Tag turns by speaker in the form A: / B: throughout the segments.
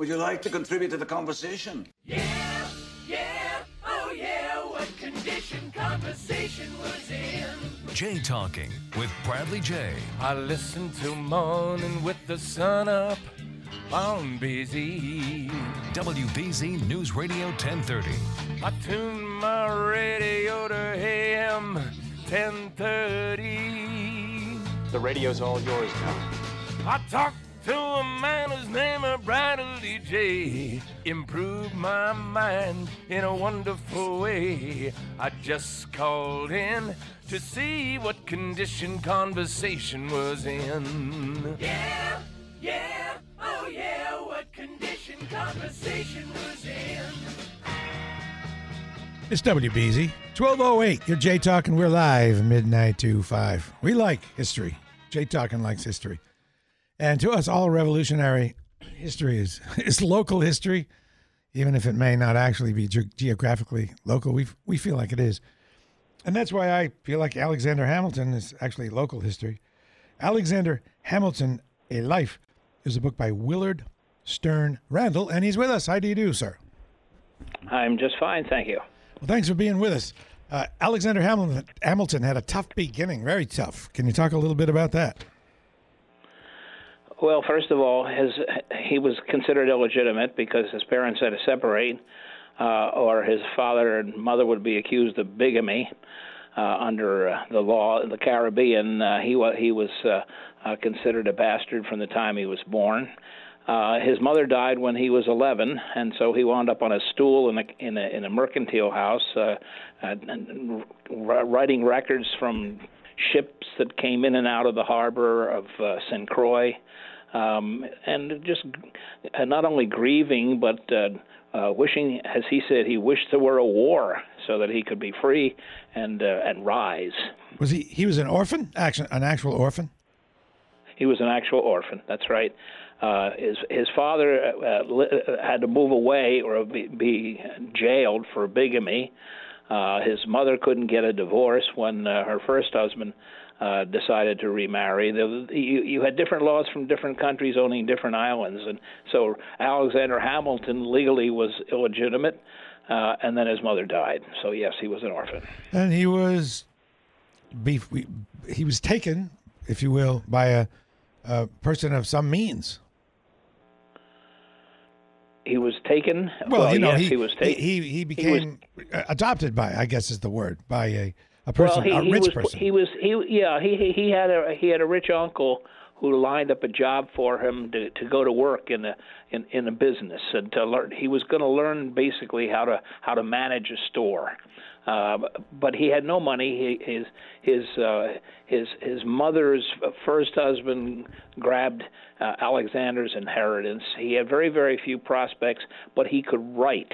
A: Would you like to contribute to the conversation?
B: Yeah, yeah, oh yeah, what condition conversation was in.
C: Jay Talking with Bradley Jay.
D: I listen to morning with the sun up on busy.
C: WBZ News Radio 1030.
D: I tune my radio to AM 1030.
E: The radio's all yours now.
D: I talked to a man whose name is Bradley Jay. Improved my mind in a wonderful way. I just called in to see what condition conversation was in.
B: Yeah, yeah, oh yeah, what condition conversation was in.
F: It's WBZ. 1208. You're Jay Talking. We're live midnight to 5. We like history. Jay Talking likes history. And to us, all revolutionary history is, is local history, even if it may not actually be ge- geographically local. We, we feel like it is. And that's why I feel like Alexander Hamilton is actually local history. Alexander Hamilton, A Life, is a book by Willard Stern Randall, and he's with us. How do you do, sir?
G: I'm just fine, thank you.
F: Well, thanks for being with us. Uh, Alexander Hamilton, Hamilton had a tough beginning, very tough. Can you talk a little bit about that?
G: Well, first of all, his he was considered illegitimate because his parents had to separate, uh, or his father and mother would be accused of bigamy uh, under uh, the law in the Caribbean. Uh, he was he was uh, uh, considered a bastard from the time he was born. Uh, his mother died when he was 11, and so he wound up on a stool in a in a, in a mercantile house, uh, and, and writing records from ships that came in and out of the harbor of uh, St. Croix, um, and just uh, not only grieving but uh, uh, wishing, as he said, he wished there were a war so that he could be free and uh, and rise.
F: Was he? He was an orphan, action, an actual orphan.
G: He was an actual orphan. That's right. Uh, his his father uh, li- had to move away or be, be jailed for bigamy. Uh, his mother couldn't get a divorce when uh, her first husband uh, decided to remarry. The, you, you had different laws from different countries owning different islands, and so Alexander Hamilton legally was illegitimate, uh, and then his mother died. So yes, he was an orphan.
F: And he was, he was taken, if you will, by a, a person of some means.
G: He was taken.
F: Well, you know,
G: yes,
F: he,
G: he was taken.
F: He, he became uh, adopted by, I guess is the word, by a, a person,
G: well, he,
F: a
G: he
F: rich
G: was,
F: person.
G: He was he yeah he he- he had a he had a rich uncle who lined up a job for him to to go to work in a in in a business and to learn he was going to learn basically how to how to manage a store. Uh, but he had no money. He, his his uh, his his mother's first husband grabbed uh, Alexander's inheritance. He had very very few prospects, but he could write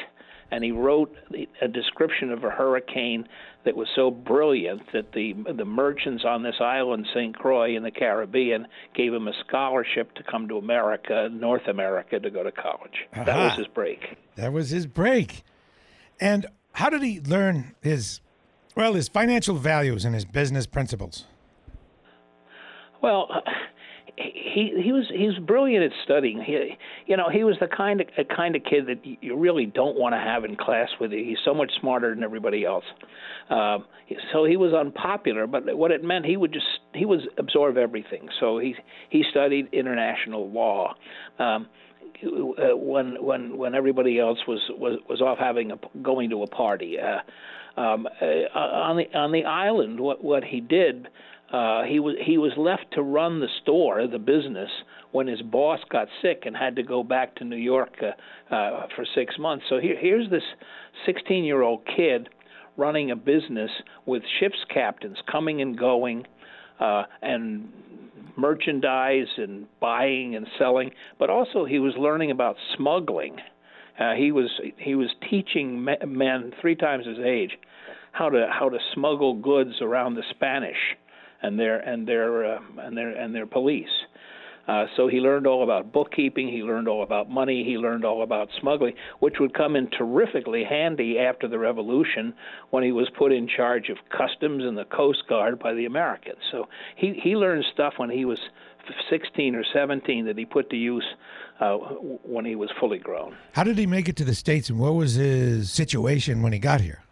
G: and he wrote a description of a hurricane that was so brilliant that the the merchants on this island, St. Croix in the Caribbean, gave him a scholarship to come to America, North America, to go to college. That was his break.
F: That was his break. And how did he learn his, well, his financial values and his business principles?
G: Well, he he was he was brilliant at studying. He you know he was the kind of a kind of kid that you really don't want to have in class with you. He's so much smarter than everybody else. Um, so he was unpopular, but what it meant he would just he was absorb everything. So he he studied international law. Um, uh, when when when everybody else was was was off having a going to a party uh, um, uh, on the on the island what what he did uh, he was he was left to run the store, the business, when his boss got sick and had to go back to New York uh, uh, for six months. So here, here's this 16-year-old kid running a business with ship's captains coming and going, uh, and merchandise and buying and selling, but also he was learning about smuggling. Uh, he was he was teaching men three times his age how to how to smuggle goods around the Spanish and their and their uh, and their and their police. Uh, so he learned all about bookkeeping, he learned all about money, he learned all about smuggling, which would come in terrifically handy after the revolution when he was put in charge of customs and the Coast Guard by the Americans. So he, he learned stuff when he was 16 or 17 that he put to use uh, when he was fully grown.
F: How did he make it to the States and what was his situation when he got here?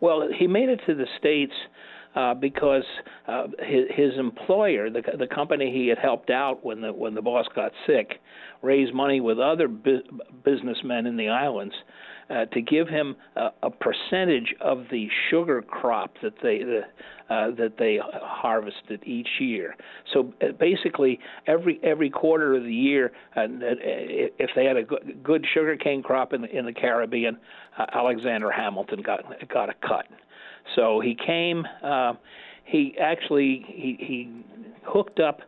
G: Well, he made it to the States uh, because uh, his, his employer, the, the company he had helped out when the when the boss got sick, raised money with other bu- businessmen in the islands uh, to give him a, a percentage of the sugar crop that they the, uh, that they harvested each year. So uh, basically, every every quarter of the year, uh, if they had a good, good sugarcane crop in the in the Caribbean, uh, Alexander Hamilton got got a cut. So he came. Uh, he actually he he hooked up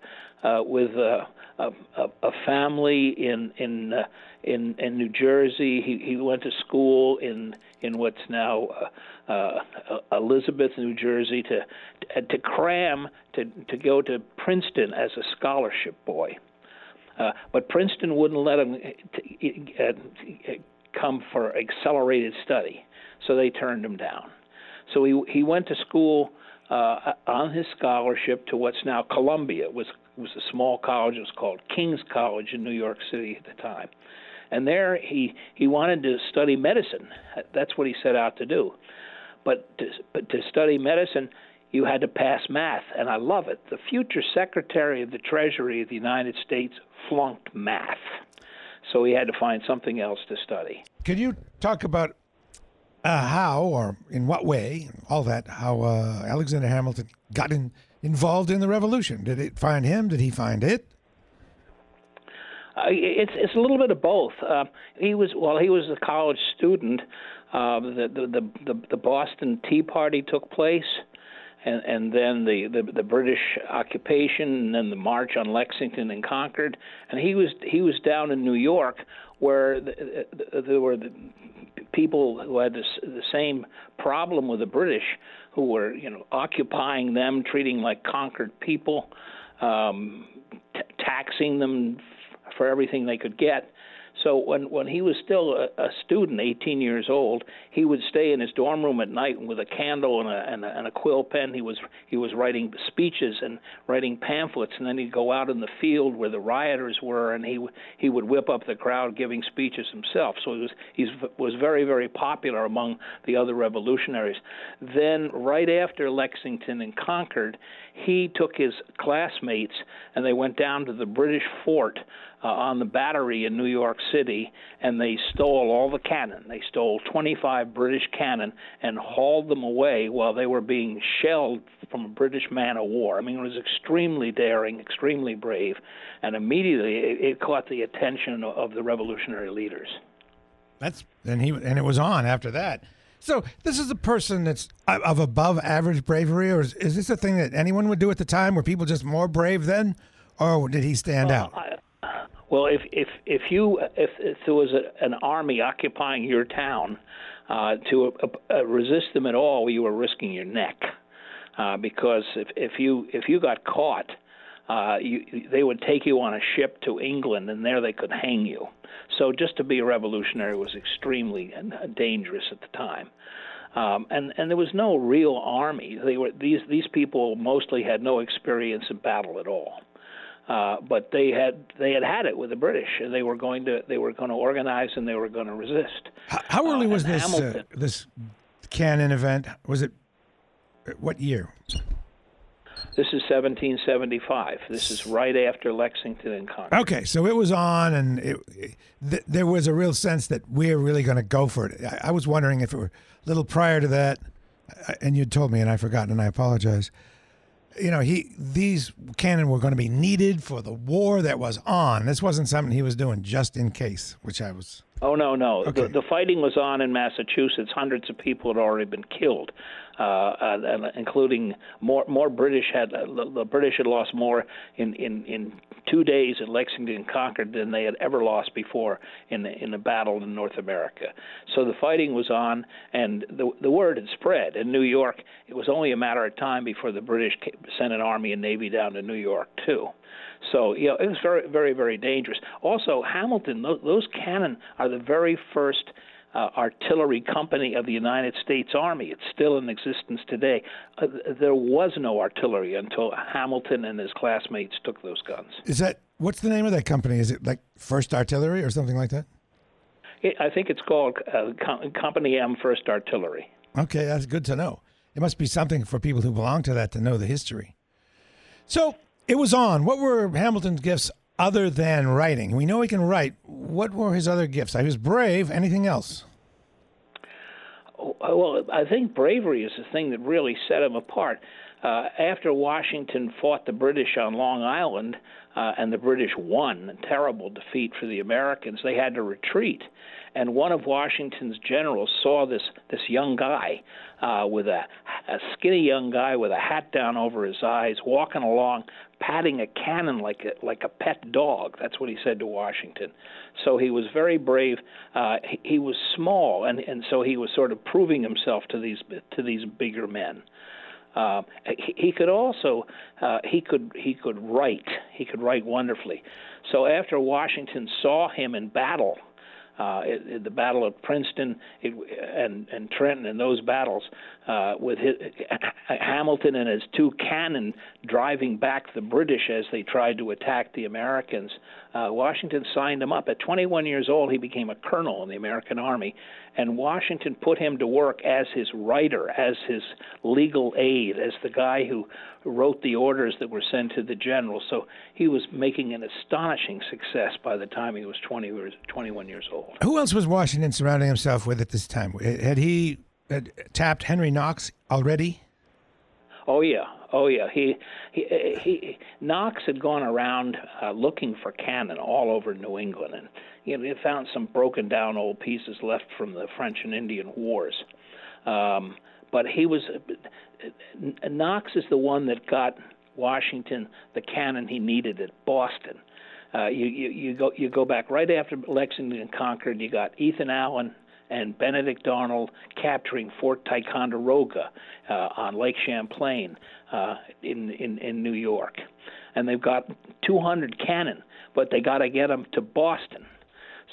G: uh, with a, a, a family in in uh, in in New Jersey. He he went to school in in what's now uh, uh, Elizabeth, New Jersey, to to cram to to go to Princeton as a scholarship boy. Uh, but Princeton wouldn't let him t- uh, come for accelerated study, so they turned him down. So he he went to school uh, on his scholarship to what's now Columbia. It was was a small college. It was called King's College in New York City at the time. And there he he wanted to study medicine. That's what he set out to do. But to, but to study medicine, you had to pass math, and I love it. The future Secretary of the Treasury of the United States flunked math, so he had to find something else to study.
F: Could you talk about uh, how or in what way, all that, how uh, Alexander Hamilton got in, involved in the revolution. Did it find him? Did he find it?
G: Uh, it's it's a little bit of both. Uh, he was well, he was a college student. Uh, the, the the the Boston Tea Party took place, and and then the, the the British occupation, and then the march on Lexington and Concord. And he was he was down in New York, where the, the, there were the people who had this, the same problem with the British, who were you know occupying them, treating like conquered people, um, t- taxing them for everything they could get. So when when he was still a, a student, 18 years old, he would stay in his dorm room at night with a candle and a, and a and a quill pen. He was he was writing speeches and writing pamphlets, and then he'd go out in the field where the rioters were, and he he would whip up the crowd giving speeches himself. So he was he was very very popular among the other revolutionaries. Then right after Lexington and Concord, he took his classmates and they went down to the British fort uh, on the battery in New York City and they stole all the cannon. They stole 25 British cannon and hauled them away while they were being shelled from a British man of war. I mean, it was extremely daring, extremely brave, and immediately it, it caught the attention of the revolutionary leaders.
F: That's and he and it was on after that. So this is a person that's of above average bravery, or is, is this a thing that anyone would do at the time? Were people just more brave then, or did he stand
G: well,
F: out?
G: I, well, if if if you if, if there was a, an army occupying your town, uh, to uh, uh, resist them at all, you were risking your neck, uh, because if if you if you got caught, uh, you, they would take you on a ship to England, and there they could hang you. So just to be a revolutionary was extremely uh, dangerous at the time. Um, and and there was no real army. They were these these people mostly had no experience in battle at all. Uh, but they had they had had it with the British, and they were going to they were going to organize and they were going to resist.
F: How, how early
G: Uh,
F: was this uh, this cannon event? Was it what year?
G: This is 1775. This is right after Lexington and Concord.
F: Okay, so it was on, and it, it, th- there was a real sense that we're really going to go for it. I, I was wondering if it were a little prior to that, and you told me, and I've forgotten, and I apologize. You know, he these cannon were going to be needed for the war that was on. This wasn't something he was doing just in case, which I was.
G: Oh no, no.
F: Okay.
G: The, the fighting was on in Massachusetts. Hundreds of people had already been killed. Uh, and, including more more British had the, the British had lost more in in in two days at Lexington and Concord than they had ever lost before in the, in a battle in North America. So the fighting was on, and the the word had spread in New York. It was only a matter of time before the British sent an army and navy down to New York too. So you know it was very very very dangerous. Also Hamilton, those, those cannon are the very first uh, artillery company of the United States Army. It's still in existence today. Uh, there was no artillery until Hamilton and his classmates took those guns.
F: Is that what's the name of that company? Is it like First Artillery or something like that?
G: I think it's called uh, Com- Company M First Artillery.
F: Okay, that's good to know. It must be something for people who belong to that to know the history. So it was on. What were Hamilton's gifts other than writing? We know he can write. What were his other gifts? He was brave. Anything else?
G: Oh, well, I think bravery is the thing that really set him apart. Uh, after Washington fought the British on Long Island, uh, and the British won, a terrible defeat for the Americans, they had to retreat. And one of Washington's generals saw this this young guy uh, with a, a skinny young guy with a hat down over his eyes, walking along, patting a cannon like a like a pet dog. That's what he said to Washington. So he was very brave. Uh, he, he was small, and and so he was sort of proving himself to these to these bigger men. Uh, he, he could also uh, he could he could write he could write wonderfully. So after Washington saw him in battle, uh, it, it, the Battle of Princeton it, and and Trenton and those battles uh, with his, Hamilton and his two cannon driving back the British as they tried to attack the Americans. Uh, Washington signed him up. At 21 years old, he became a colonel in the American Army, and Washington put him to work as his writer, as his legal aid, as the guy who wrote the orders that were sent to the general. So he was making an astonishing success by the time he was 20 years, 21 years old.
F: Who else was Washington surrounding himself with at this time? Had he had tapped Henry Knox already?
G: Oh yeah, oh yeah. He he, he Knox had gone around uh, looking for cannon all over New England, and you know, he found some broken down old pieces left from the French and Indian Wars. Um, but he was Knox is the one that got Washington the cannon he needed at Boston. Uh, you, you you go you go back right after Lexington Concord. You got Ethan Allen and Benedict Arnold capturing Fort Ticonderoga uh, on Lake Champlain uh, in, in in New York, and they've got 200 cannon, but they got to get them to Boston.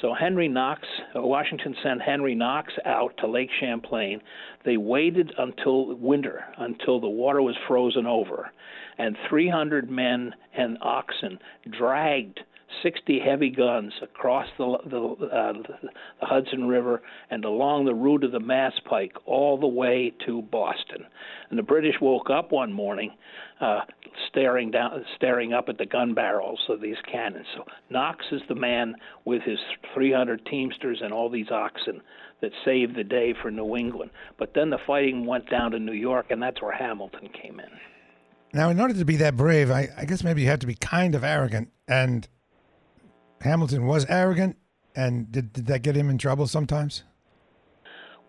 G: So Henry Knox, uh, Washington sent Henry Knox out to Lake Champlain. They waited until winter, until the water was frozen over, and 300 men and oxen dragged 60 heavy guns across the, the, uh, the Hudson River and along the route of the Mass Pike all the way to Boston. And the British woke up one morning uh, staring down, staring up at the gun barrels of these cannons. So Knox is the man with his 300 teamsters and all these oxen that saved the day for New England. But then the fighting went down to New York, and that's where Hamilton came in.
F: Now, in order to be that brave, I, I guess maybe you have to be kind of arrogant and Hamilton was arrogant, and did, did that get him in trouble sometimes?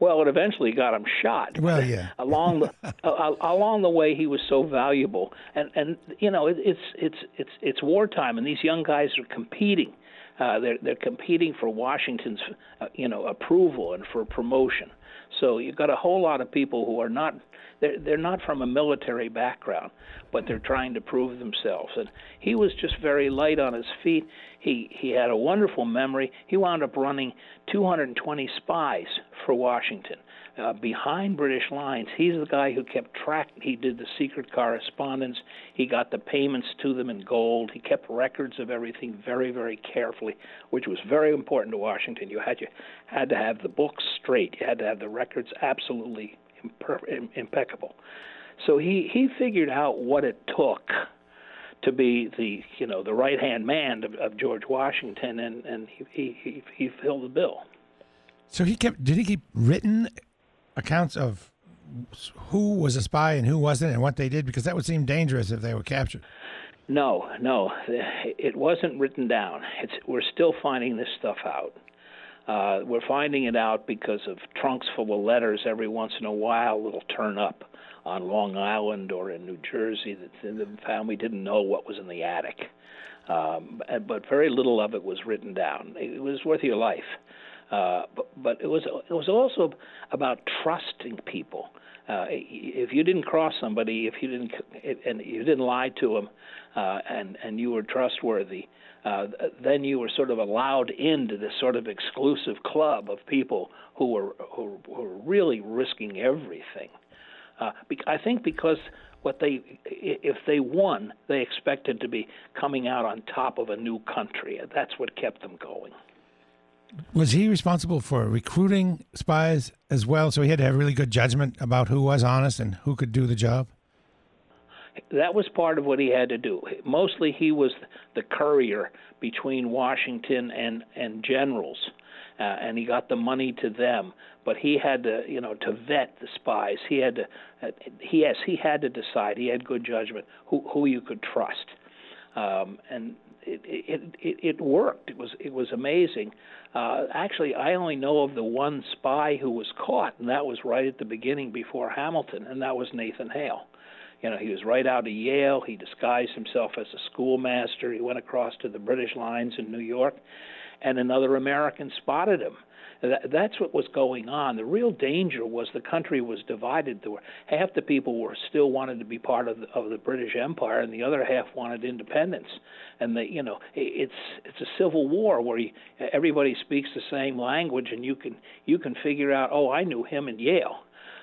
G: Well, it eventually got him shot.
F: Well, yeah.
G: along the uh, along the way, he was so valuable, and and you know it, it's it's it's it's wartime, and these young guys are competing. Uh, they're they're competing for Washington's uh, you know approval and for promotion. So you've got a whole lot of people who are not they're they're not from a military background, but they're trying to prove themselves. And he was just very light on his feet. He he had a wonderful memory. He wound up running 220 spies for Washington uh, behind British lines. He's the guy who kept track. He did the secret correspondence. He got the payments to them in gold. He kept records of everything very very carefully, which was very important to Washington. You had you had to have the books straight. You had to have the records absolutely imper- impeccable. So he he figured out what it took to be the you know the right hand man of, of, George Washington, and and he, he he filled the bill.
F: So he kept did he keep written accounts of who was a spy and who wasn't, and what they did because that would seem dangerous if they were captured.
G: No, no, it wasn't written down. It's we're still finding this stuff out. Uh, we're finding it out because of trunks full of letters. Every once in a while, it'll turn up on Long Island or in New Jersey that the family didn't know what was in the attic. Um, but very little of it was written down. It was worth your life. Uh, but, but it was it was also about trusting people. Uh, if you didn't cross somebody, if you didn't and you didn't lie to them, uh, and and you were trustworthy, uh, then you were sort of allowed into this sort of exclusive club of people who were who, who were really risking everything. Uh, I think because what they if they won, they expected to be coming out on top of a new country. That's what kept them going.
F: Was he responsible for recruiting spies as well? So he had to have really good judgment about who was honest and who could do the job?
G: that was part of what he had to do. Mostly, he was the courier between Washington and and generals, uh, and he got the money to them. But he had to, you know, to vet the spies. He had to, uh, he yes, he had to decide. He had good judgment who who you could trust, um, and it, it it it worked. It was it was amazing. Uh, actually, I only know of the one spy who was caught, and that was right at the beginning before Hamilton, and that was Nathan Hale. You know, he was right out of Yale. He disguised himself as a schoolmaster. He went across to the British lines in New York, and another American spotted him. That, that's what was going on. The real danger was the country was divided. There were half the people were still wanted to be part of the, of the British Empire, and the other half wanted independence. And the you know it's it's a civil war where you, everybody speaks the same language, and you can you can figure out. Oh, I knew him in Yale.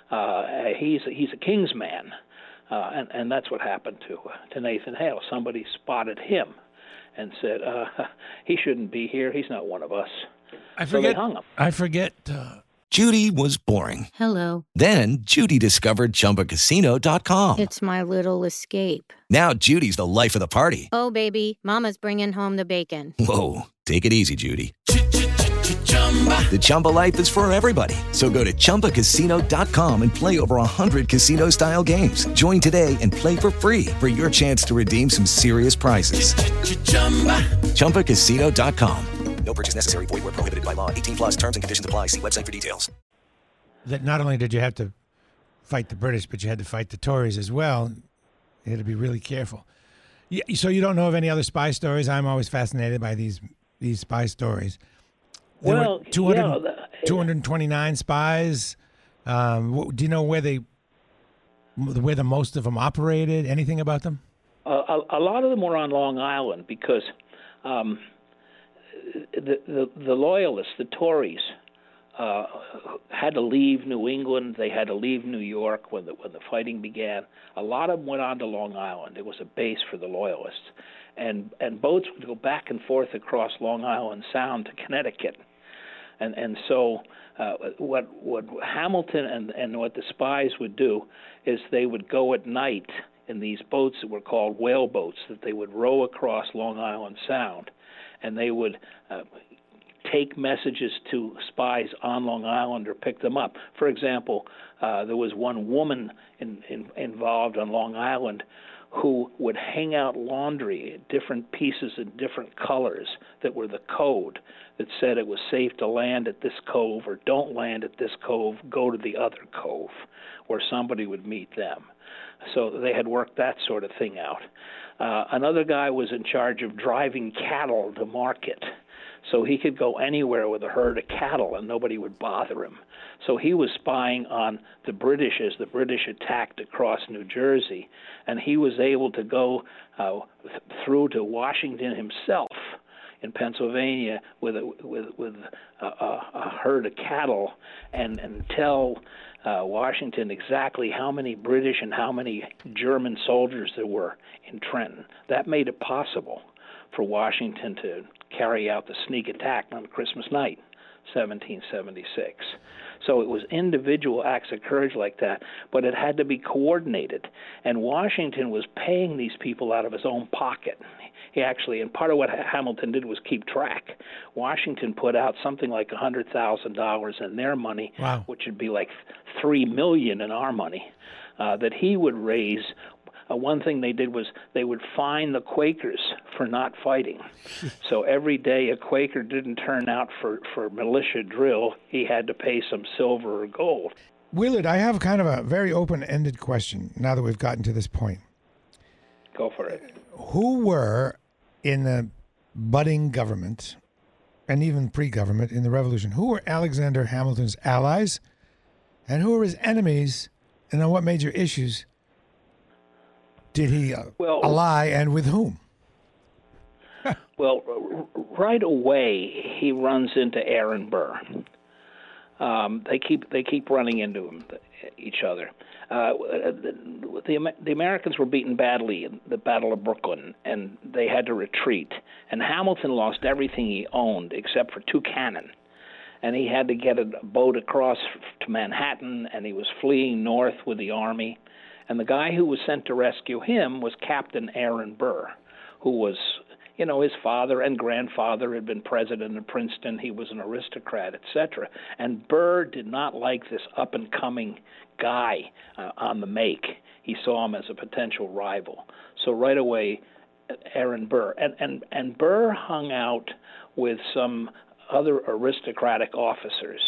G: Uh, he's a, he's a king's man. Uh, and, and that's what happened to uh, to Nathan Hale. Somebody spotted him and said, uh, "He shouldn't be here. He's not one of us."
F: I
G: So they
F: forget.
G: hung him.
F: I forget. Uh,
H: Judy was boring.
I: Hello.
H: Then Judy discovered ChumbaCasino.com.
I: It's my little escape.
H: Now Judy's the life of the party.
I: Oh, baby, Mama's bringing home the bacon.
H: Whoa, take it easy, Judy. The Chumba life is for everybody. So go to ChumbaCasino.com and play over 100 casino-style games. Join today and play for free for your chance to redeem some serious prizes. ChumbaCasino.com.
J: No purchase necessary. Void where prohibited by law. 18 plus terms and conditions apply. See website for details.
F: that not only did you have to fight the British, but you had to fight the Tories as well. You had to be really careful. Yeah, so you don't know of any other spy stories? I'm always fascinated by these these spy stories. There
G: Well,
F: were 200,
G: yeah, the-
F: 229 spies. Um, do you know where they where the most of them operated? Anything about them?
G: Uh, a, a lot of them were on Long Island because um, the, the the loyalists, the Tories, uh, had to leave New England. They had to leave New York when the when the fighting began. A lot of them went on to Long Island. It was a base for the loyalists, and and boats would go back and forth across Long Island Sound to Connecticut, and and so. Uh, what what Hamilton and and what the spies would do is they would go at night in these boats that were called whale boats that they would row across Long Island Sound, and they would uh, take messages to spies on Long Island or pick them up. For example, uh, there was one woman in, in, involved on Long Island who would hang out laundry, different pieces in different colors that were the code that said it was safe to land at this cove or don't land at this cove, go to the other cove where somebody would meet them. So they had worked that sort of thing out. Uh, another guy was in charge of driving cattle to market. So he could go anywhere with a herd of cattle and nobody would bother him. So he was spying on the British as the British attacked across New Jersey, and he was able to go uh, th- through to Washington himself in Pennsylvania with a with with a, a, a herd of cattle and and tell uh, Washington exactly how many British and how many German soldiers there were in Trenton. That made it possible for Washington to carry out the sneak attack on Christmas night, 1776. So it was individual acts of courage like that, but it had to be coordinated. And Washington was paying these people out of his own pocket. He actually, and part of what Hamilton did was keep track. Washington put out something like a hundred thousand dollars in their money,
F: Wow.
G: which would be like three million in our money, uh, that he would raise uh, one thing they did was they would fine the Quakers for not fighting. so every day a Quaker didn't turn out for, for militia drill, he had to pay some silver or gold.
F: Willard, I have kind of a very open ended question now that we've gotten to this point.
G: Go for it.
F: Who were in the budding government and even pre government in the revolution, who were Alexander Hamilton's allies and who were his enemies, and on what major issues did he uh,
G: Well-
F: ally and with whom?
G: Well, r- right away he runs into Aaron Burr. Um, they keep they keep running into him, each other. Uh, the, the the Americans were beaten badly in the Battle of Brooklyn, and they had to retreat. And Hamilton lost everything he owned except for two cannon, and he had to get a boat across to Manhattan, and he was fleeing north with the army. And the guy who was sent to rescue him was Captain Aaron Burr, who was you know his father and grandfather had been president of Princeton. He was an aristocrat etc and Burr did not like this up and coming guy uh, on the make. He saw him as a potential rival. So right away Aaron Burr. And and and Burr hung out with some other aristocratic officers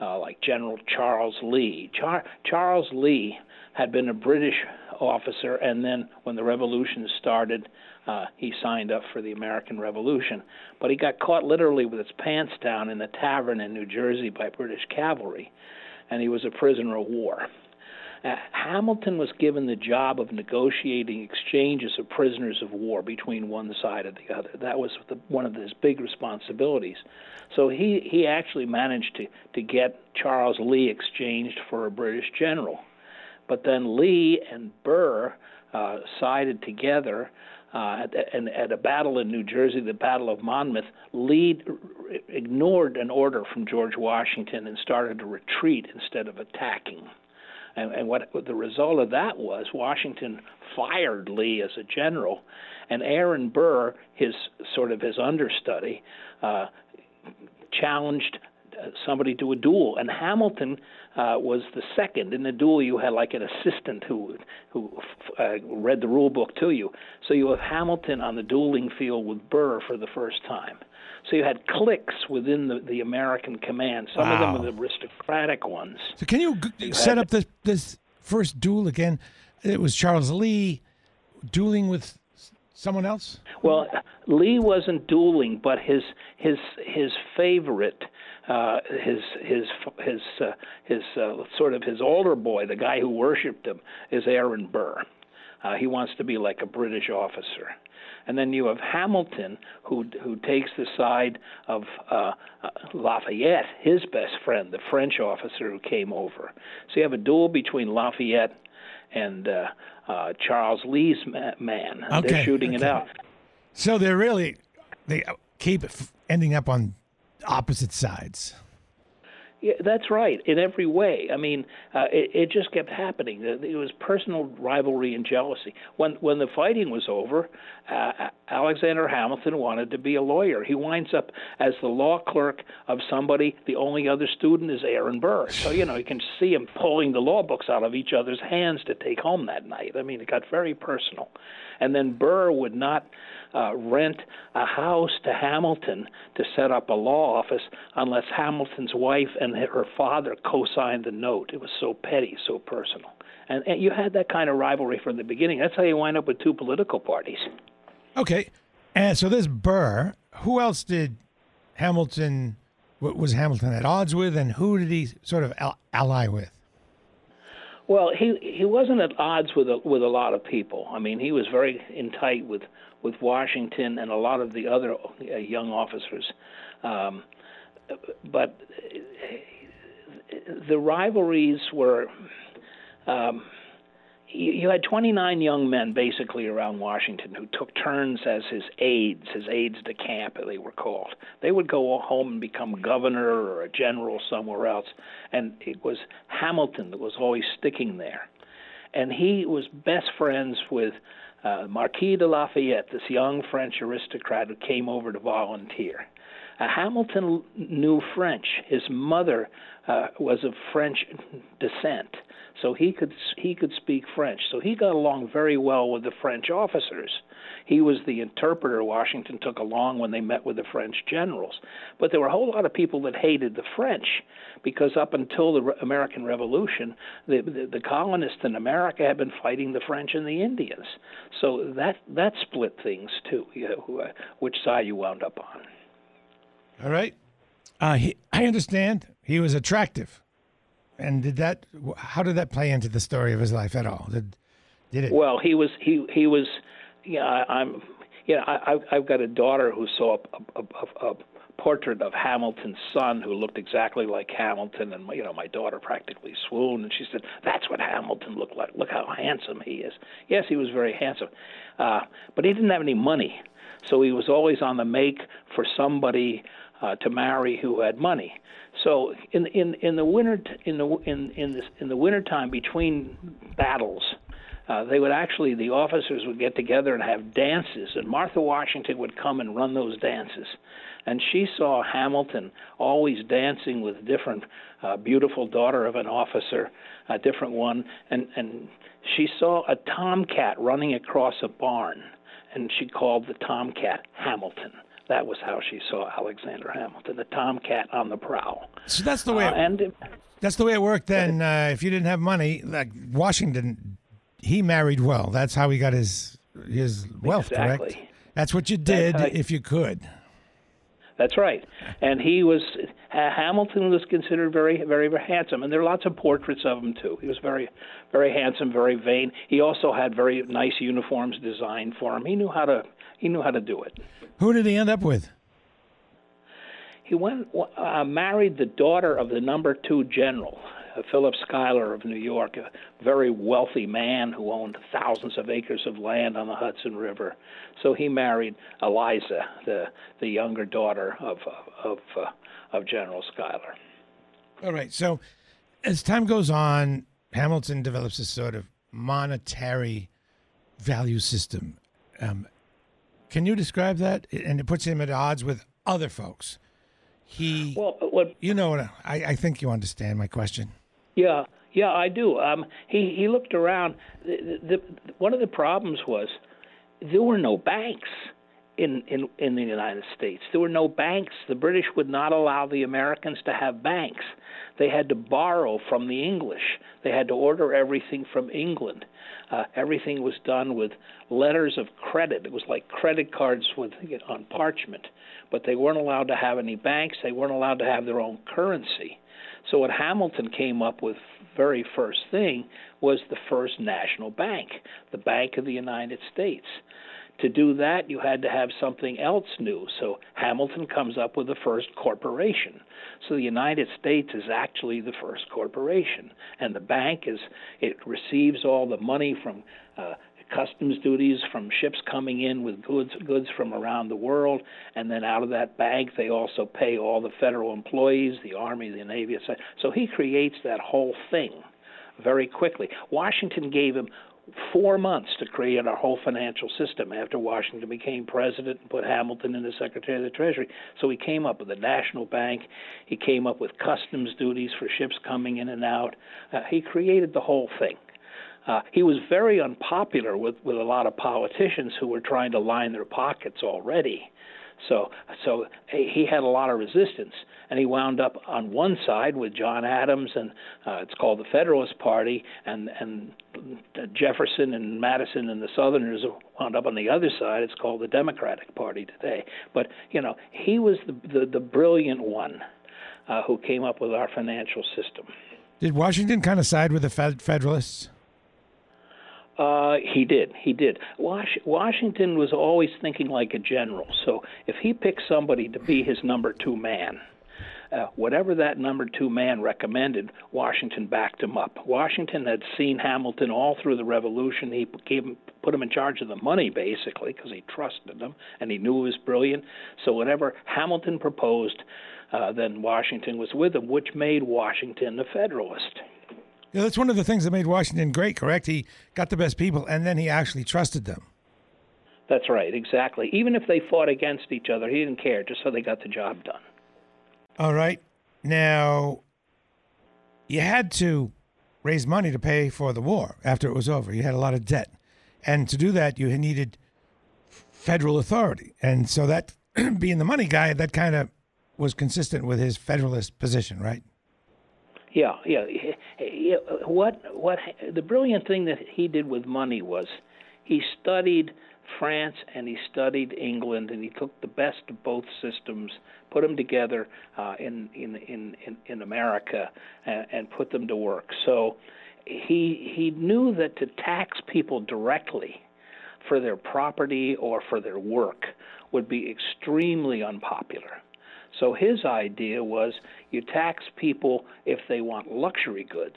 G: uh, like General Charles Lee Char- Charles Lee had been a British officer, and then when the revolution started, uh, he signed up for the American Revolution. But he got caught literally with his pants down in a tavern in New Jersey by British cavalry, and he was a prisoner of war. Hamilton was given the job of negotiating exchanges of prisoners of war between one side and the other. That was the, one of his big responsibilities. So he, he actually managed to, to get Charles Lee exchanged for a British general. But then Lee and Burr uh, sided together uh, at, at, at a battle in New Jersey, the Battle of Monmouth. Lee ignored an order from George Washington and started to retreat instead of attacking. And, and what the result of that was Washington fired Lee as a general, and Aaron Burr, his sort of his understudy, uh, challenged uh, somebody to a duel, and Hamilton uh, was the second. In the duel, you had like an assistant who who uh, read the rule book to you. So you have Hamilton on the dueling field with Burr for the first time. So you had cliques within the, the American command. Some of them were the aristocratic ones.
F: So can you g- set up this this first duel again? It was Charles Lee dueling with someone else.
G: Well, Lee wasn't dueling, but his his his favorite, uh, his his his uh, his uh, sort of his older boy, the guy who worshipped him, is Aaron Burr. Uh, he wants to be like a British officer. And then you have Hamilton, who who takes the side of uh, uh, Lafayette, his best friend, the French officer who came over. So you have a duel between Lafayette and uh, uh, Charles Lee's ma- man.
F: Okay,
G: They're shooting it out.
F: So they're really they keep ending up on opposite sides.
G: Yeah, that's right. In every way. I mean, uh, it, it just kept happening. It was personal rivalry and jealousy. When when the fighting was over, uh, Alexander Hamilton wanted to be a lawyer. He winds up as the law clerk of somebody. The only other student is Aaron Burr. So you know you can see him pulling the law books out of each other's hands to take home that night. I mean, it got very personal. And then Burr would not uh, rent a house to Hamilton to set up a law office unless Hamilton's wife and her father co-signed the note. It was so petty, so personal. And, and you had that kind of rivalry from the beginning. That's how you wind up with two political parties.
F: Okay, and so this Burr. Who else did Hamilton? What was Hamilton at odds with, and who did he sort of ally with?
G: Well, he he wasn't at odds with a, with a lot of people. I mean, he was very in tight with with Washington and a lot of the other uh, young officers. Um, but the rivalries were. Um, you had 29 young men basically around Washington who took turns as his aides, his aides de camp, they were called. They would go home and become governor or a general somewhere else, and it was Hamilton that was always sticking there. And he was best friends with uh, Marquis de Lafayette, this young French aristocrat who came over to volunteer. Uh, Hamilton knew French. His mother uh, was of French descent, so he could he could speak French. So he got along very well with the French officers. He was the interpreter Washington took along when they met with the French generals. But there were a whole lot of people that hated the French because up until the Re- American Revolution, the, the the colonists in America had been fighting the French and the Indians. So that that split things too. You know, uh, which side you wound up on.
F: All right. Uh, he, I understand he was attractive, and did that? How did that play into the story of his life at all? Did did it?
G: Well, he was he he was. Yeah, I, I'm. Yeah, I, I've I've got a daughter who saw a, a, a, a portrait of Hamilton's son who looked exactly like Hamilton, and you know my daughter practically swooned, and she said, "That's what Hamilton looked like. Look how handsome he is." Yes, he was very handsome, uh, but he didn't have any money, so he was always on the make for somebody uh, to marry who had money. So in in in the winter in the in in this in the wintertime between battles, uh, they would actually the officers would get together and have dances, and Martha Washington would come and run those dances. And she saw Hamilton always dancing with different uh, beautiful daughter of an officer, a different one, and and she saw a tomcat running across a barn, and she called the tomcat Hamilton. That was how she saw Alexander Hamilton, the tomcat on the prowl.
F: So that's the way.
G: Uh,
F: it,
G: and it-
F: that's the way it worked. Then, uh, if you didn't have money, like Washington, he married well. That's how he got his his wealth. Correct. That's what you did if you could.
G: That's right. And he was Ha- Hamilton was considered very, very, very handsome, and there are lots of portraits of him too. He was very, very handsome, very vain. He also had very nice uniforms designed for him. He knew how to he knew how to do it.
F: Who did he end up with?
G: He went uh, married the daughter of the number two general, uh, Philip Schuyler of New York, a very wealthy man who owned thousands of acres of land on the Hudson River. So he married Eliza, the the younger daughter of of uh, of General Schuyler.
F: All right. So, as time goes on, Hamilton develops a sort of monetary value system. Um, can you describe that? And it puts him at odds with other folks. He,
G: well, what
F: you know, what I, I think you understand my question.
G: Yeah, yeah, I do. Um, he he looked around. The, the, one of the problems was there were no banks in, in in the United States. There were no banks. The British would not allow the Americans to have banks. They had to borrow from the English. They had to order everything from England. Uh, everything was done with letters of credit. It was like credit cards with on parchment. But they weren't allowed to have any banks. They weren't allowed to have their own currency. So what Hamilton came up with very first thing was the first national bank, the Bank of the United States. To do that, you had to have something else new. So Hamilton comes up with the first corporation. So the United States is actually the first corporation, and the bank is it receives all the money from uh, customs duties from ships coming in with goods goods from around the world, and then out of that bank they also pay all the federal employees, the army, the navy, etc. So he creates that whole thing very quickly. Washington gave him four months to create our whole financial system after Washington became president and put Hamilton in as Secretary of the Treasury. So he came up with a national bank. He came up with customs duties for ships coming in and out. Uh, he created the whole thing. Uh, he was very unpopular with, with a lot of politicians who were trying to line their pockets already. So, so he had a lot of resistance, and he wound up on one side with John Adams, and uh, it's called the Federalist Party, and and Jefferson and Madison and the Southerners wound up on the other side. It's called the Democratic Party today. But you know, he was the the, the brilliant one uh, who came up with our financial system.
F: Did Washington kind of side with the Fed- Federalists?
G: Uh, he did. He did. Was- Washington was always thinking like a general. So if he picked somebody to be his number two man, uh, whatever that number two man recommended, Washington backed him up. Washington had seen Hamilton all through the Revolution. He gave him, put him in charge of the money, basically, because he trusted him and he knew he was brilliant. So whatever Hamilton proposed, uh, then Washington was with him, which made Washington a Federalist.
F: Yeah, that's one of the things that made Washington great, correct? He got the best people, and then he actually trusted them.
G: That's right, exactly. Even if they fought against each other, he didn't care, just so they got the job done.
F: All right. Now, you had to raise money to pay for the war after it was over. You had a lot of debt. And to do that, you needed federal authority. And so that, being the money guy, that kind of was consistent with his federalist position, right?
G: Yeah, yeah. What what the brilliant thing that he did with money was he studied France and he studied England and he took the best of both systems, put them together uh, in, in in in in America and, and put them to work. So he he knew that to tax people directly for their property or for their work would be extremely unpopular. So his idea was you tax people if they want luxury goods.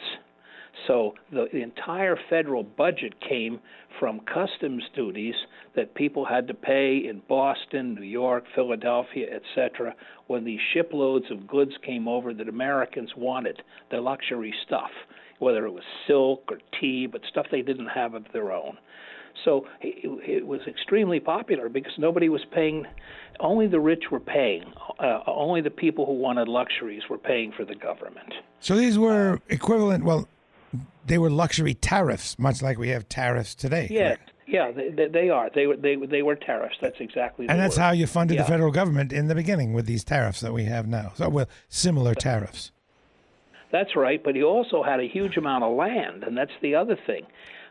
G: So the, the entire federal budget came from customs duties that people had to pay in Boston, New York, Philadelphia, etc. when these shiploads of goods came over that Americans wanted, the luxury stuff, whether it was silk or tea, but stuff they didn't have of their own. So it, it was extremely popular because nobody was paying. Only the rich were paying. Uh, only the people who wanted luxuries were paying for the government.
F: So these were equivalent. Well, they were luxury tariffs, much like we have tariffs today.
G: Yeah,
F: correct?
G: yeah, they, they, they are. They were they they were tariffs. That's exactly.
F: And that's
G: word.
F: how you funded
G: Yeah.
F: the federal government in the beginning with these tariffs that we have now. So, well, similar tariffs.
G: That's right, but he also had a huge amount of land, and that's the other thing.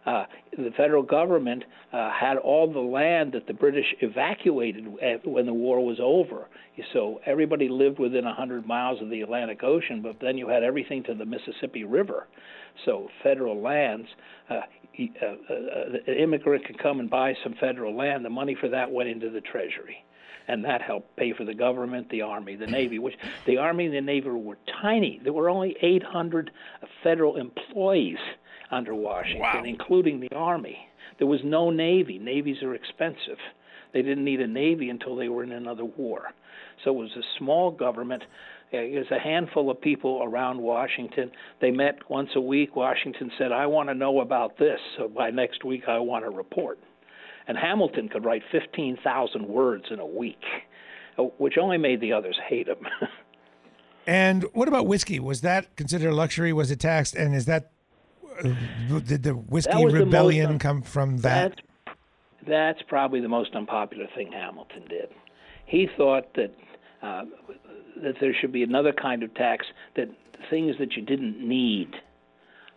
G: Uh, the federal government uh, had all the land that the British evacuated when the war was over. So everybody lived within 100 miles of the Atlantic Ocean, but then you had everything to the Mississippi River. So federal lands, uh, uh, uh, uh, an immigrant could come and buy some federal land. The money for that went into the Treasury and that helped pay for the government, the army, the navy. Which the army and the navy were tiny. There were only 800 federal employees under Washington, including the army. There was no navy. Navies are expensive. They didn't need a navy until they were in another war. So it was a small government. It was a handful of people around Washington. They met once a week. Washington said, "I want to know about this." So by next week, I want a report and Hamilton could write 15,000 words in a week, which only made the others hate him.
F: And what about whiskey? Was that considered a luxury? Was it taxed? And is that did the whiskey
G: was the most
F: rebellion come from that?
G: That's, that's probably the most unpopular thing Hamilton did. He thought that uh, that there should be another kind of tax that things that you didn't need.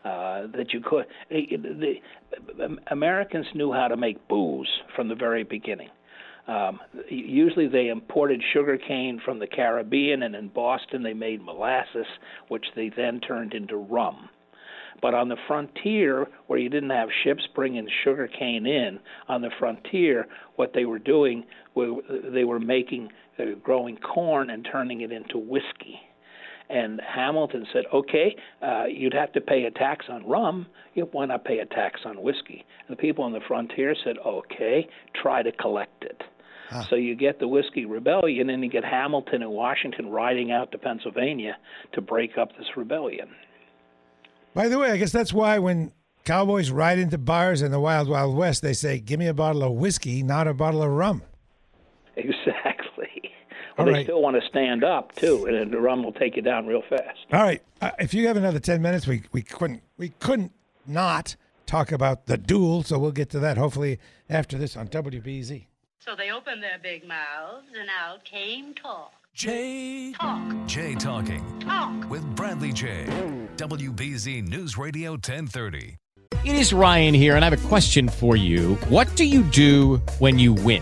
G: Uh, that you could. The, the, Americans knew how to make booze from the very beginning. Um, usually they imported sugar cane from the Caribbean, and in Boston they made molasses, which they then turned into rum. But on the frontier, where you didn't have ships bringing sugar cane in, on the frontier, what they were doing, were, they were making, uh, growing corn and turning it into whiskey. And Hamilton said, okay, uh, you'd have to pay a tax on rum. You, why not pay a tax on whiskey? And the people on the frontier said, okay, try to collect it. So you get the whiskey rebellion, and you get Hamilton and Washington riding out to Pennsylvania to break up this rebellion.
F: By the way, I guess that's why when cowboys ride into bars in the Wild Wild West, they say, "Give me a bottle of whiskey, not a bottle of rum."
G: Exactly.
F: All
G: Well, they
F: right.
G: still want to stand up too, and the rum will take you down real fast.
F: All right, uh, if you have another ten minutes, we we couldn't we couldn't not talk about the duel, so we'll get to that hopefully after this on WBZ.
K: So they opened their big mouths, and out came talk.
C: Jay.
K: Talk.
C: Jay talking
K: Talk.
C: with Bradley Jay. WBZ News Radio 1030.
L: It is Ryan here, and I have a question for you. What do you do when you win?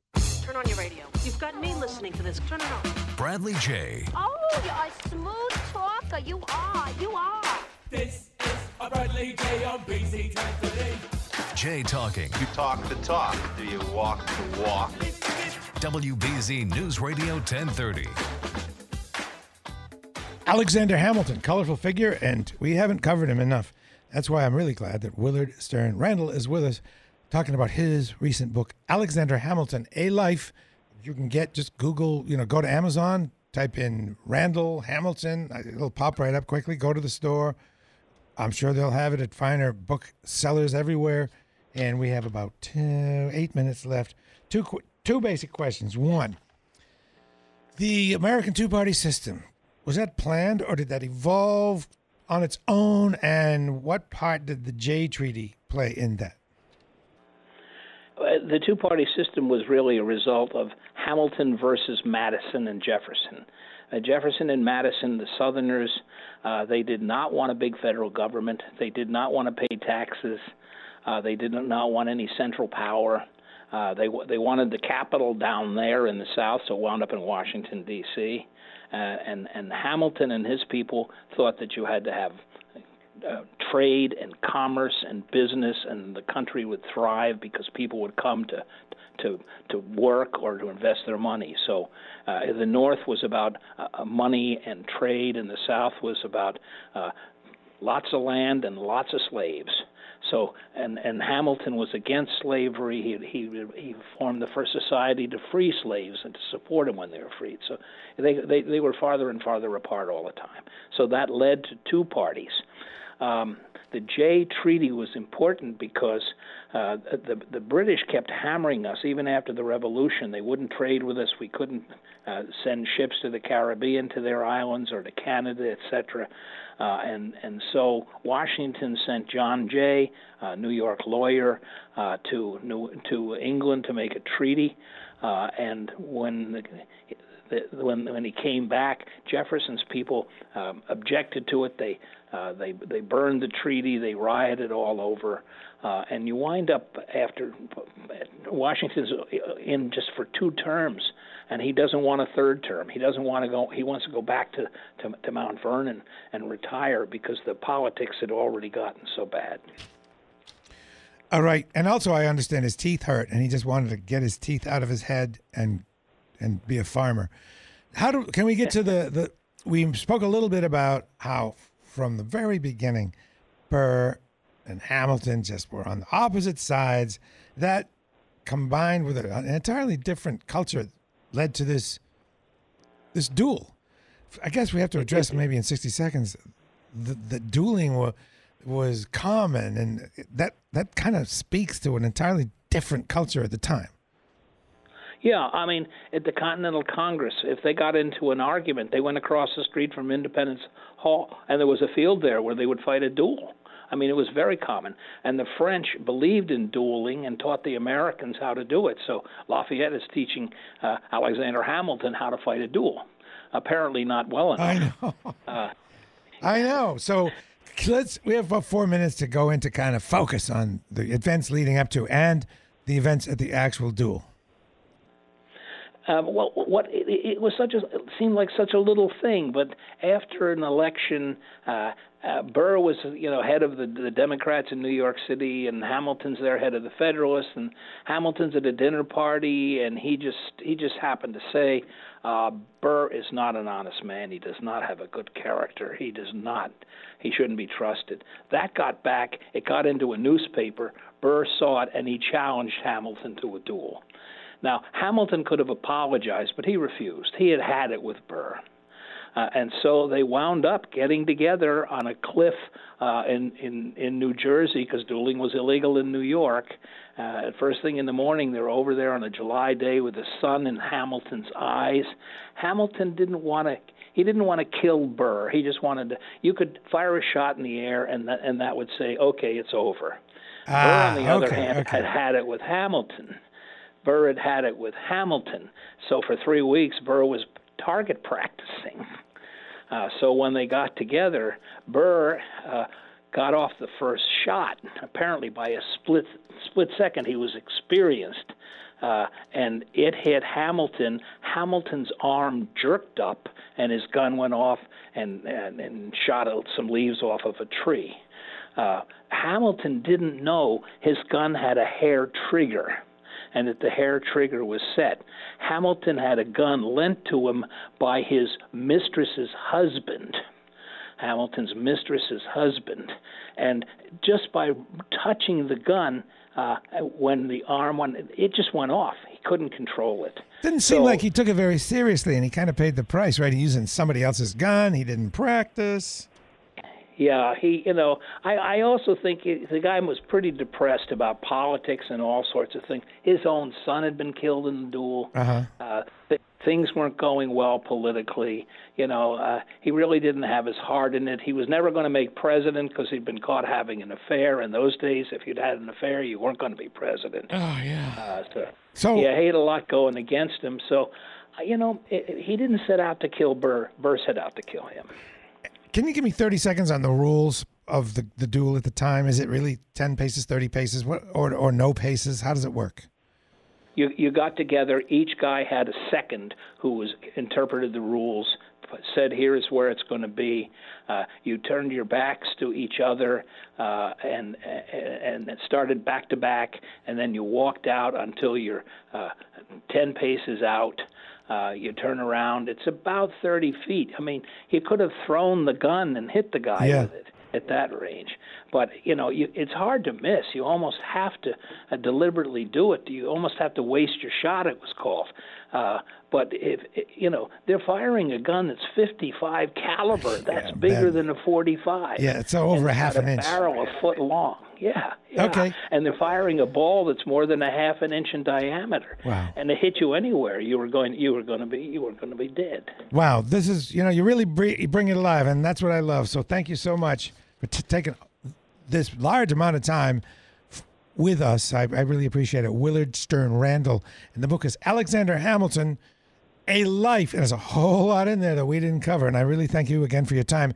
M: Turn on your radio. You've got me listening to this. Turn it on.
C: Bradley Jay.
N: Oh, you're a smooth talker. You are. You are.
B: This is a Bradley Jay on BZ 1030.
C: Jay talking.
O: You talk the talk. Do you walk the walk?
C: WBZ News Radio 1030.
F: Alexander Hamilton, colorful figure, and we haven't covered him enough. That's why I'm really glad that Willard Stern Randall is with us talking about his recent book, Alexander Hamilton, A Life. You can get just Google, you know, go to Amazon, type in Randall Hamilton. Uh, it'll pop right up quickly. Go to the store. I'm sure they'll have it at finer booksellers everywhere. And we have about two, eight minutes left. Two, two basic questions. One, the American two party system, was that planned or did that evolve on its own? And what part did the Jay Treaty play in that?
G: Uh, the two party system was really a result of Hamilton versus Madison and Jefferson. Uh, Jefferson and Madison, the Southerners, uh, they did not want a big federal government. They did not want to pay taxes. Uh, they did not want any central power. Uh, they they wanted the capital down there in the South, so it wound up in Washington D.C. Uh, and and Hamilton and his people thought that you had to have uh, trade and commerce and business, and the country would thrive because people would come to to to work or to invest their money. So uh, the North was about uh, money and trade, and the South was about uh, lots of land and lots of slaves. So and and Hamilton was against slavery. He he he formed the first society to free slaves and to support them when they were freed. So they they they were farther and farther apart all the time. So that led to two parties. Um, the Jay Treaty was important because uh, the the British kept hammering us even after the Revolution. They wouldn't trade with us. We couldn't uh, send ships to the Caribbean, to their islands, or to Canada, etc. Uh, and and so Washington sent John Jay, a New York lawyer, uh, to New, to England to make a treaty. Uh, and when the, the, when when he came back, Jefferson's people um, objected to it. They uh, they they burned the treaty. They rioted all over, uh, and you wind up after Washington's in just for two terms, and he doesn't want a third term. He doesn't want to go. He wants to go back to to, to Mount Vernon and retire because the politics had already gotten so bad.
F: All right, and also I understand his teeth hurt, and he just wanted to get his teeth out of his head and and be a farmer. How do can we get to the the? We spoke a little bit about how from the very beginning, Burr and Hamilton just were on the opposite sides. That combined with an entirely different culture led to this this duel. I guess we have to address maybe in sixty seconds. The the dueling was was common, and that that kind of speaks to an entirely different culture at the time.
G: Yeah, I mean, at the Continental Congress, if they got into an argument, they went across the street from Independence Hall, and there was a field there where they would fight a duel. I mean, it was very common. And the French believed in dueling and taught the Americans how to do it. So Lafayette is teaching uh, Alexander Hamilton how to fight a duel. Apparently, not well enough.
F: I know. Uh, I know. So let's. We have about four minutes to go into kind of focus on the events leading up to and the events at the actual duel.
G: Um, well, what it, it was such a it seemed like such a little thing, but after an election, uh, uh, Burr was you know head of the, the Democrats in New York City, and Hamilton's there head of the Federalists, and Hamilton's at a dinner party, and he just he just happened to say, uh, Burr is not an honest man. He does not have a good character. He does not. He shouldn't be trusted. That got back. It got into a newspaper. Burr saw it, and he challenged Hamilton to a duel. Now, Hamilton could have apologized, but he refused. He had had it with Burr. Uh, and so they wound up getting together on a cliff uh, in, in, in New Jersey because dueling was illegal in New York. Uh, at first thing in the morning, they're over there on a July day with the sun in Hamilton's eyes. Hamilton didn't want to. He didn't want to kill Burr. He just wanted to. You could fire a shot in the air, and that and that would say, "Okay, it's over."
F: Ah,
G: Burr, on the other hand,
F: okay.
G: had had it with Hamilton. Burr had had it with Hamilton. So for three weeks, Burr was target practicing. Uh, so when they got together, Burr uh, got off the first shot. Apparently, by a split split second, he was experienced, uh, and it hit Hamilton. Hamilton's arm jerked up, and his gun went off and and, and shot some leaves off of a tree. Uh, Hamilton didn't know his gun had a hair trigger. And that the hair trigger was set. Hamilton had a gun lent to him by his mistress's husband. Hamilton's mistress's husband, and just by touching the gun, uh, when the arm went, it just went off. He couldn't control it.
F: Didn't seem
G: So-
F: like he took it very seriously, and he kind of paid the price, right? He using somebody else's gun. He didn't practice.
G: Yeah, he, you know, I, I also think he, the guy was pretty depressed about politics and all sorts of things. His own son had been killed in the duel.
F: Uh-huh.
G: Uh, th- things weren't going well politically. You know, uh, he really didn't have his heart in it. He was never going to make president because he'd been caught having an affair. In those days, if you'd had an affair, you weren't going to be president.
F: Oh yeah.
G: Uh, so,
F: So-
G: yeah, he had a lot going against him. So, uh, you know, it, it- he didn't set out to kill Burr. Burr set out to kill him.
F: Can you give me 30 seconds on the rules of the, the duel at the time? Is it really 10 paces, 30 paces, what, or, or no paces? How does it work?
G: you you got together each guy had a second who was interpreted the rules said here is where it's going to be uh, you turned your backs to each other uh, and and started back to back and then you walked out until you're uh, 10 paces out uh, you turn around it's about 30 feet i mean he could have thrown the gun and hit the guy
F: Yeah.
G: with it at that range. But you know, you, it's hard to miss. You almost have to uh, deliberately do it. You almost have to waste your shot. It was called. Uh, but if you know, they're firing a gun that's 55 caliber. That's bigger
F: that-
G: than a 45.
F: Yeah, it's over
G: it's
F: half an
G: a
F: inch.
G: Barrel a foot long. Yeah, yeah.
F: Okay.
G: And they're firing a ball that's more than a half an inch in diameter.
F: Wow.
G: And to hit you anywhere, you were going. You were going to be. You were going to be dead.
F: Wow, this is, you know, you really bring it alive, and that's what I love. So thank you so much for t- taking this large amount of time f- with us. I, I really appreciate it. Willard Stern Randall. And the book is Alexander Hamilton, A Life. And there's a whole lot in there that we didn't cover. And I really thank you again for your time.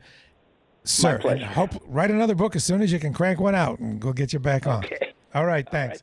F: Sir, and hope write another book as soon as you can crank one out and go get you back on.
G: Okay.
F: All right, thanks.